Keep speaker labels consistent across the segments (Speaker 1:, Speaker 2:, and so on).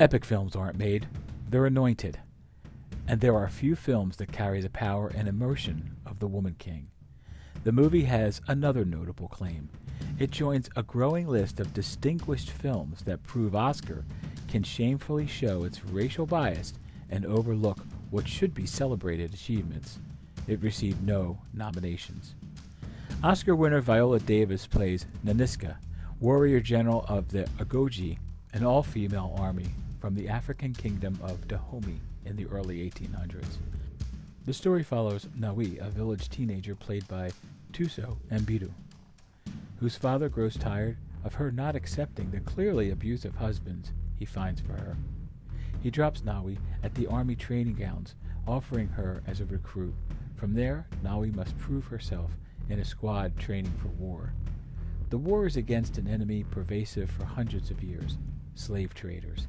Speaker 1: Epic films aren't made, they're anointed. And there are few films that carry the power and emotion of The Woman King. The movie has another notable claim. It joins a growing list of distinguished films that prove Oscar can shamefully show its racial bias and overlook what should be celebrated achievements. It received no nominations. Oscar winner Viola Davis plays Nanisca, warrior general of the Agojie, an all female army from the African kingdom of Dahomey in the early 1800s. The story follows Nawi, a village teenager played by Thuso Mbedu, whose father grows tired of her not accepting the clearly abusive husbands he finds for her. He drops Nawi at the army training grounds, offering her as a recruit. From there, Nawi must prove herself in a squad training for war. The war is against an enemy pervasive for hundreds of years slave traders.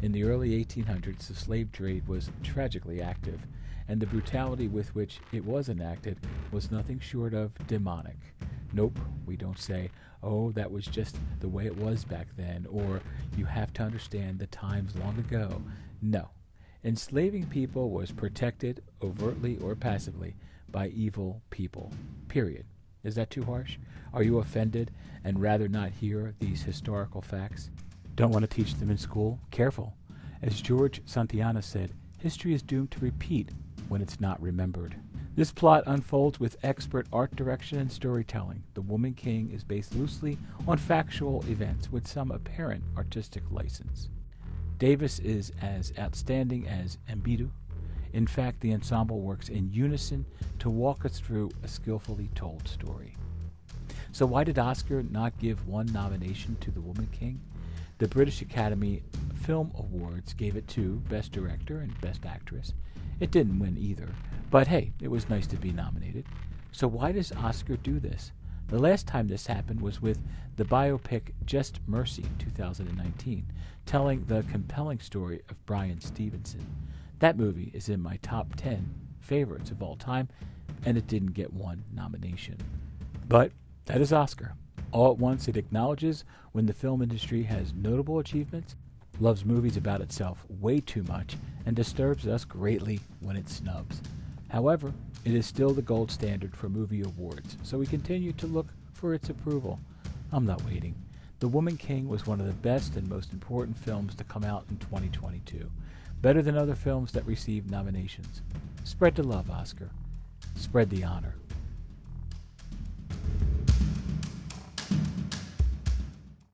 Speaker 1: In the early 1800s, the slave trade was tragically active, and the brutality with which it was enacted was nothing short of demonic. Nope, we don't say, oh, that was just the way it was back then, or you have to understand the times long ago. No. Enslaving people was protected, overtly or passively, by evil people. Period. Is that too harsh? Are you offended and rather not hear these historical facts? Don't want to teach them in school? Careful. As George Santayana said, history is doomed to repeat when it's not remembered. This plot unfolds with expert art direction and storytelling. The Woman King is based loosely on factual events with some apparent artistic license. Davis is as outstanding as Mbedu. In fact, the ensemble works in unison to walk us through a skillfully told story. So, why did Oscar not give one nomination to The Woman King? The British Academy Film Awards gave it to Best Director and Best Actress. It didn't win either, but hey, it was nice to be nominated. So why does Oscar do this? The last time this happened was with the biopic Just Mercy in 2019, telling the compelling story of Bryan Stevenson. That movie is in my top 10 favorites of all time, and it didn't get one nomination. But that is Oscar. All at once, it acknowledges when the film industry has notable achievements, loves movies about itself way too much, and disturbs us greatly when it snubs. However, it is still the gold standard for movie awards, so we continue to look for its approval. I'm not waiting. The Woman King was one of the best and most important films to come out in 2022, better than other films that received nominations. Spread the love, Oscar. Spread the honor.